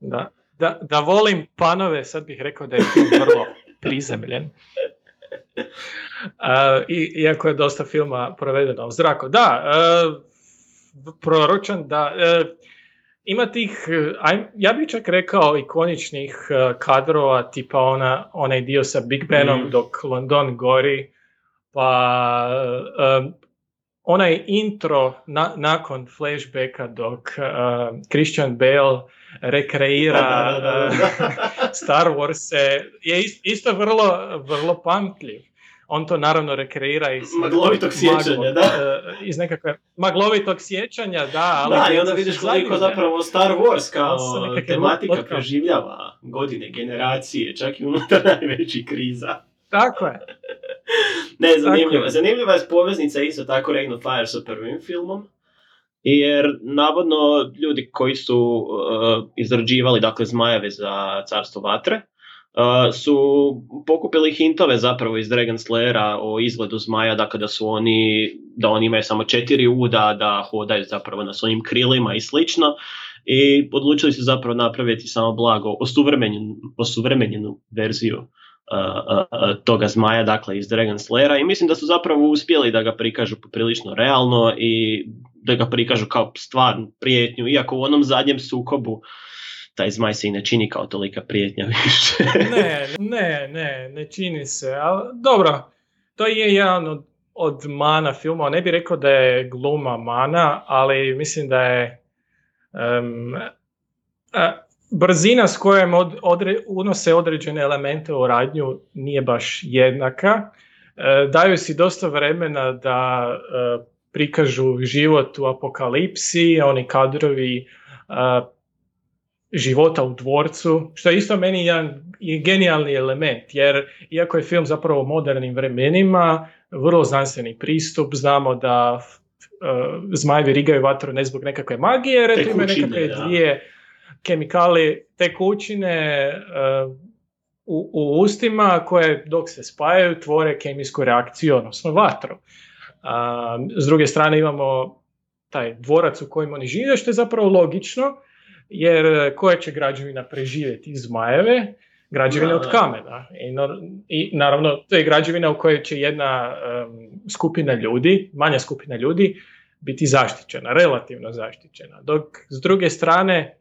Da, da, da volim panove, sad bih rekao da je film vrlo prizemljen. *laughs* Uh, i, iako je dosta filma provedeno u zraku. Da, uh, proročan, da. Uh, ima tih, aj, ja bih čak rekao ikoničnih uh, kadrova, tipa ona, onaj dio sa Big Benom Mhm. dok London gori, pa um, onaj intro na, nakon flashbacka dok Christian Bale rekreira Da, da, da, da. *laughs* Star Wars je ist- isto vrlo, vrlo pamtljiv. On to naravno rekreira iz Maglovitog sjećanja, maglo- da. uh, iz nekakve maglovitog sjećanja, da, ali Da, i onda vidiš koliko zapravo Star Wars kao tematika preživljava godine, generacije, čak i unutar *laughs* najvećih kriza. Tako je. Ne, zanimljiva. je. Zanimljiva je poveznica isto tako Reign of Fire sa prvim filmom. Jer navodno ljudi koji su uh, izrađivali dakle zmajeve za carstvo vatre uh, su pokupili hintove zapravo iz Dragon Slayera o izgledu zmaja, dakle da su oni, da oni imaju samo četiri uda, da hodaju zapravo na svojim krilima i slično. I odlučili su zapravo napraviti samo blago osuvremenjenu, verziju uh, uh, toga zmaja, dakle iz Dragon Slayera i mislim da su zapravo uspjeli da ga prikažu poprilično realno i da ga prikažu kao stvarnu prijetnju, iako u onom zadnjem sukobu taj zmaj se i ne čini kao tolika prijetnja više. *laughs* Ne, ne, ne, ne čini se. Ali, dobro, to je jedan od, od mana filma. Ne bih rekao da je gluma mana, ali mislim da je em, a, brzina s kojom od, odre, unose određene elemente u radnju nije baš jednaka. E, daju si dosta vremena da e, prikažu život u apokalipsi, oni kadrovi a, života u dvorcu, što je isto meni jedan genijalni element, jer iako je film zapravo u modernim vremenima, vrlo znanstveni pristup, znamo da uh, zmajevi rigaju vatru ne zbog nekakve magije, jer eto imaju nekakve da. dvije kemikali, tekućine uh, u, u ustima koje dok se spajaju tvore kemijsku reakciju, odnosno vatru. A, s druge strane imamo taj dvorac u kojem oni žive, što je zapravo logično, jer e, koja će građevina preživjeti zmajeve? Građevina od kamena. I, nor- I naravno, to je građevina u kojoj će jedna em, skupina ljudi, manja skupina ljudi, biti zaštićena, relativno zaštićena. Dok s druge strane,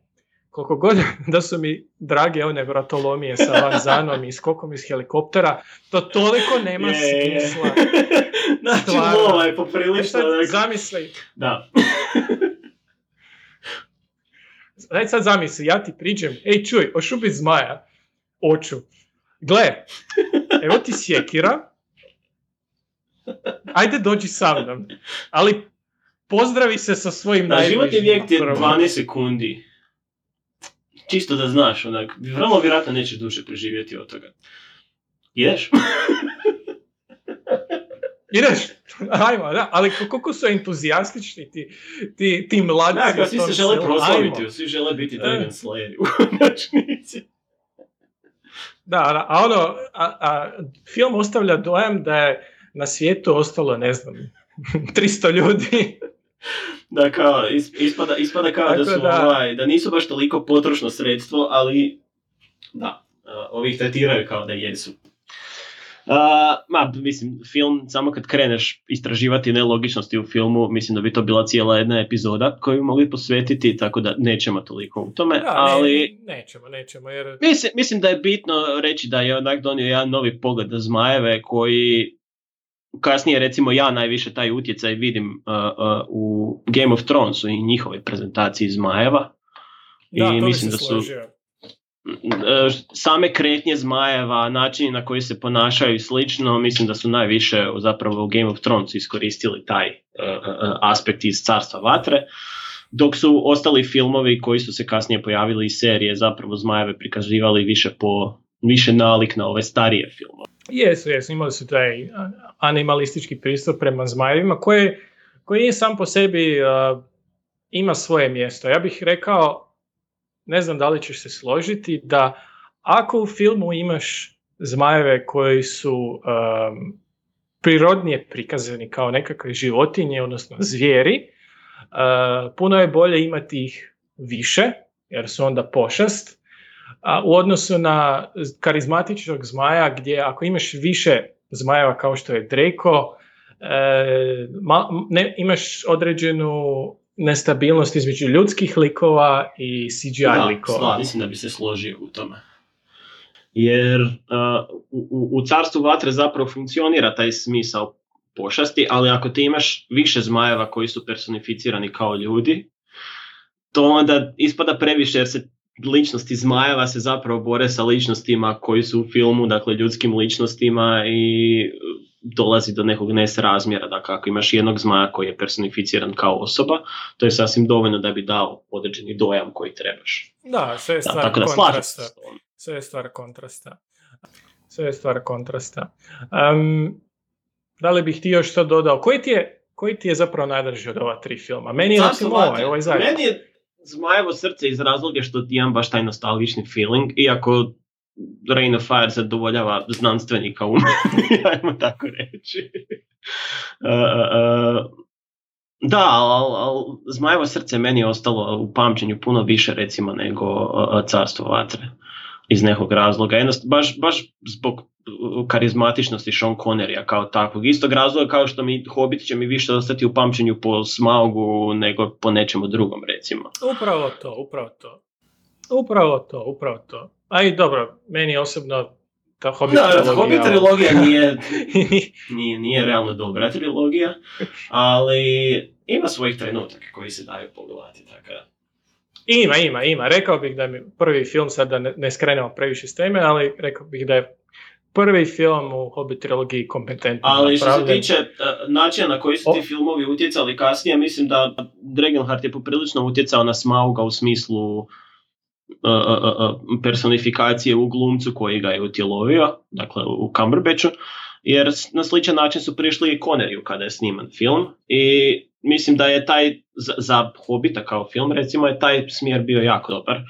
koliko god *laughs* da su mi drage one vratolomije sa *laughs* vanzanom i skokom iz helikoptera, to toliko nema Je, je. smisla. *laughs* znači, Stvarno. lova je E poprilično... sad, onak- zamisli, Da. Daj sad zamisli, ja ti priđem, ej čuj, hoću biti zmaja? Oću. Gle, evo ti sjekira, ajde dođi sa mnom, ali pozdravi se sa svojim Da, najbližima vijek ti je prvo. 12 sekundi. Čisto da znaš, onak, vrlo vjerojatno nećeš duše preživjeti od toga. Ideš? *laughs* Ideš, *laughs* ajmo, da, ali koliko su entuzijastični ti, ti, ti mladci. Da, svi se žele proslaviti, svi žele biti E. Dragon Slayer u konačnici. Da, da, a ono, a, a film ostavlja dojam da je na svijetu ostalo, ne znam, *laughs* 300 ljudi. Da, kao, is- ispada, ispada kao da Tako su, da- ovaj, da nisu baš toliko potrošno sredstvo, ali da, ovih tretiraju kao da jesu. Uh, ma, mislim, film, samo kad kreneš istraživati nelogičnosti u filmu, mislim da bi to bila cijela jedna epizoda koju bi mogli posvetiti, tako da nećemo toliko u tome, Da, ne, ali... nećemo, nećemo, jer Mislim, mislim da je bitno reći da je onak donio jedan novi pogled na zmajeve koji kasnije recimo ja najviše taj utjecaj vidim uh, uh, u Game of Thronesu i njihovoj prezentaciji zmajeva. da, I mislim se da su složio. Same kretnje zmajeva, načini na koji se ponašaju i slično, mislim da su najviše zapravo u Game of Thronesu iskoristili taj uh, uh, aspekt iz Carstva Vatre. Dok su ostali filmovi koji su se kasnije pojavili i serije zapravo zmajeve prikazivali više po više nalik na ove starije filmove. Jesu, jesu, imali su taj animalistički pristup prema zmajevima koji, koji je sam po sebi a, ima svoje mjesto. Ja bih rekao, ne znam da li ćeš se složiti, da ako u filmu imaš zmajeve koji su am, prirodnije prikazani kao nekakve životinje, odnosno zvijeri, a, puno je bolje imati ih više, jer su onda pošast, a, u odnosu na karizmatičnog zmaja gdje ako imaš više zmajeva kao što je Draco, e, ma- ne, imaš određenu nestabilnost između ljudskih likova i CGI Da, likova. sla- mislim da bi se složio u tome. Jer uh, u, u- carstvu vatre zapravo funkcionira taj smisao pošasti, ali ako ti imaš više zmajeva koji su personificirani kao ljudi, to onda ispada previše jer se ličnosti zmajeva se zapravo bore sa ličnostima koji su u filmu, dakle ljudskim ličnostima i dolazi do nekog nesrazmjera. Dakle, ako imaš jednog zmaja koji je personificiran kao osoba, to je sasvim dovoljno da bi dao određeni dojam koji trebaš. Da, sve je Da, stvar tako da kontrasta. Sve je stvar kontrasta. Sve je stvar kontrasta. Um, da li bih ti još što dodao? Koji ti je, koji ti je zapravo najdrži od ova tri filma? Meni je recimo ovaj, ovaj zadnji. Meni je Zmajevo srce iz razloga što imam baš taj nostalgični feeling, iako Rain of Fire zadovoljava znanstvenika u meni, *laughs* ajmo tako reći. Uh, uh, da, ali al, Zmajevo srce meni je ostalo u pamćenju puno više recimo nego Carstvo vatre iz nekog razloga. Jednost, baš, baš zbog karizmatičnosti Sean Connerya kao takvog. Istog razloga kao što mi Hobbit će mi više ostati u pamćenju po Smaugu nego po nečemu drugom recimo. Upravo to, upravo to. Upravo to, upravo to. A i dobro, meni osobno ta Hobbit Da, trilogija- Hobbit trilogija nije, *laughs* nije, nije realno dobra trilogija, ali ima svojih trenutaka koji se daju pogledati. Tako ima, ima, ima. Rekao bih da mi prvi film, sad da ne, ne skrenemo previše s teme, ali rekao bih da je prvi film u Hobbit trilogiji kompetentno Ali što se tiče uh, načina na koji su ti O- filmovi utjecali kasnije, mislim da Dragonheart je poprilično utjecao na Smauga u smislu personifikacije u glumcu koji ga je utjelovio, dakle u Cumberbatchu, jer na sličan način su prišli i Conneryu kada je sniman film i mislim da je taj, za, za Hobbita kao film recimo, je taj smjer bio jako dobar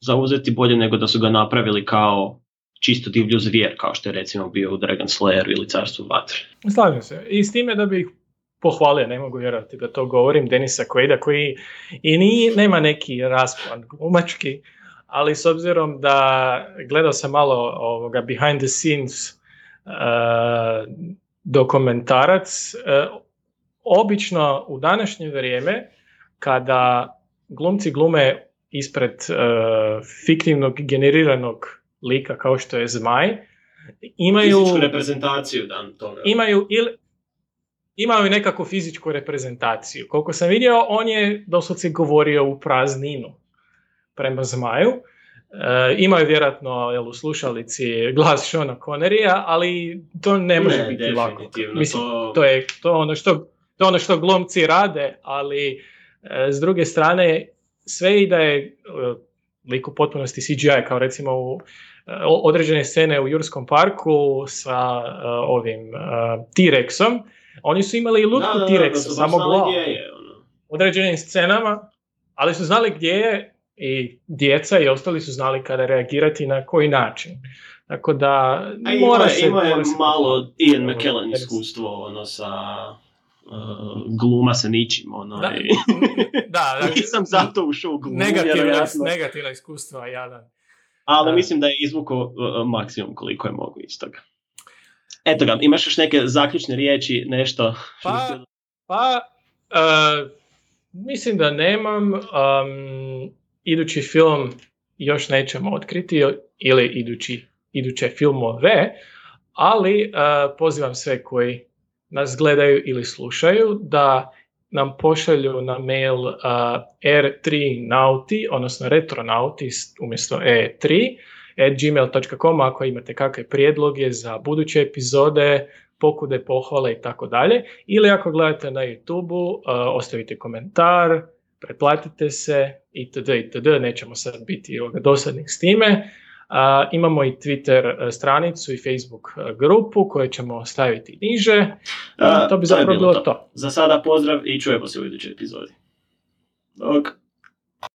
zauzeti bolje nego da su ga napravili kao čisto divlju zvijer, kao što je recimo bio u Dragon Slayeru ili Carstvu vatre. Slažem se. I s time da bih pohvalio, ne mogu vjerovati da to govorim, Denisa Quaida koji i nije, nema neki raspon glumački, ali s obzirom da gledao sam malo ovoga behind the scenes uh, dokumentarac, uh, obično u današnje vrijeme kada glumci glume ispred uh, fiktivnog generiranog lika kao što je Zmaj, imaju Fizičku reprezentaciju dan toga. imaju ili imaju nekakvu fizičku reprezentaciju. Koliko sam vidio, on je doslovce govorio u prazninu prema zmaju. E, imaju vjerojatno jel, u slušalici glas Shona Connerya, ali to ne može Ne, biti lako. Mislim, to- to... je to ono što to ono što glumci rade, ali e, s druge strane sve i da je e, lik u potpunosti CGI, kao recimo u e, određene scene u Jurskom parku sa e, ovim e, T-Rexom, Oni su imali i lutku T-Rexa, samo glavu. ono. određenim scenama, ali su znali gdje je i djeca i ostali su znali kada reagirati na koji način. Tako da A ima, mora se... ima je mora se- malo Ian McKellen iskustvo ono sa uh, gluma sa ničim ono Da, i *laughs* da, da, *laughs* nisam zato ušao u glumu negativna, negativna iskustva, jadan. ali da. mislim da je izvukao uh, maksimum koliko je mogu iz toga. Eto ga, imaš još neke zaključne riječi, nešto? što Pa, Pa, e, mislim da nemam. um, idući film još nećemo otkriti ili idući, iduće filmove, ali e, pozivam sve koji nas gledaju ili slušaju da nam pošalju na mail uh, r3nauti, odnosno retronauti umjesto e3, at gmail.com ako imate kakve prijedloge za buduće epizode, pokude, pohvale i tako dalje. Ili ako gledate na YouTube-u, uh, ostavite komentar, pretplatite se itd. itd. Nećemo sad biti ovoga dosadnih s time. Uh, imamo i Twitter uh, stranicu i Facebook uh, grupu koje ćemo staviti niže. To bi je zapravo bilo to. Za sada pozdrav i čujemo se u idućoj epizodi. Dok.